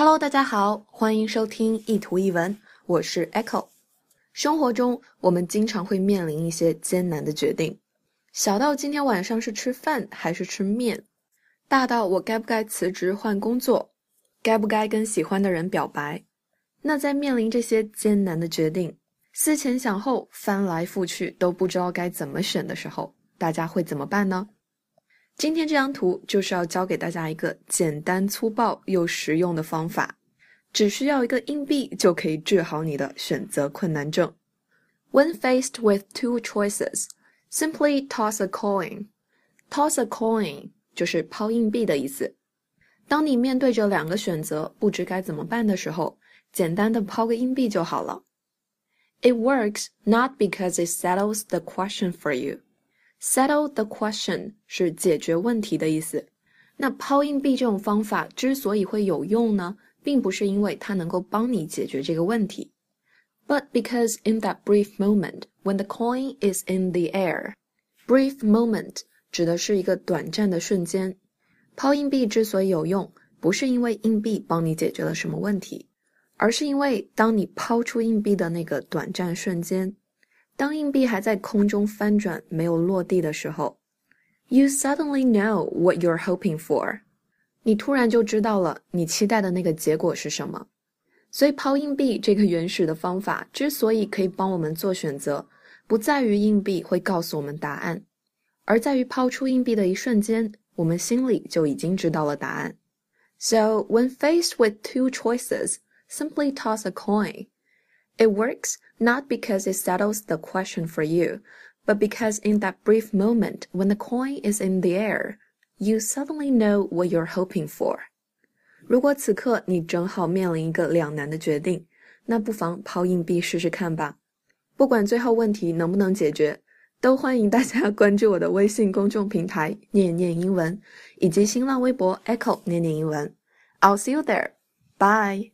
Hello，大家好，欢迎收听一图一文，我是 Echo。生活中，我们经常会面临一些艰难的决定，小到今天晚上是吃饭还是吃面，大到我该不该辞职换工作，该不该跟喜欢的人表白。那在面临这些艰难的决定，思前想后，翻来覆去都不知道该怎么选的时候，大家会怎么办呢？今天这张图就是要教给大家一个简单粗暴又实用的方法，只需要一个硬币就可以治好你的选择困难症。When faced with two choices, simply toss a coin. Toss a coin 就是抛硬币的意思。当你面对着两个选择，不知该怎么办的时候，简单的抛个硬币就好了。It works not because it settles the question for you. Settle the question 是解决问题的意思。那抛硬币这种方法之所以会有用呢，并不是因为它能够帮你解决这个问题，but because in that brief moment when the coin is in the air, brief moment 指的是一个短暂的瞬间。抛硬币之所以有用，不是因为硬币帮你解决了什么问题，而是因为当你抛出硬币的那个短暂瞬间。当硬币还在空中翻转，没有落地的时候，you suddenly know what you're hoping for。你突然就知道了你期待的那个结果是什么。所以抛硬币这个原始的方法之所以可以帮我们做选择，不在于硬币会告诉我们答案，而在于抛出硬币的一瞬间，我们心里就已经知道了答案。So when faced with two choices, simply toss a coin. It works not because it settles the question for you, but because in that brief moment when the coin is in the air, you suddenly know what you're hoping for. 如果此刻你正好面临一个两难的决定，那不妨抛硬币试试看吧。不管最后问题能不能解决，都欢迎大家关注我的微信公众平台“念念英文”以及新浪微博 “Echo 念念英文”。I'll see you there. Bye.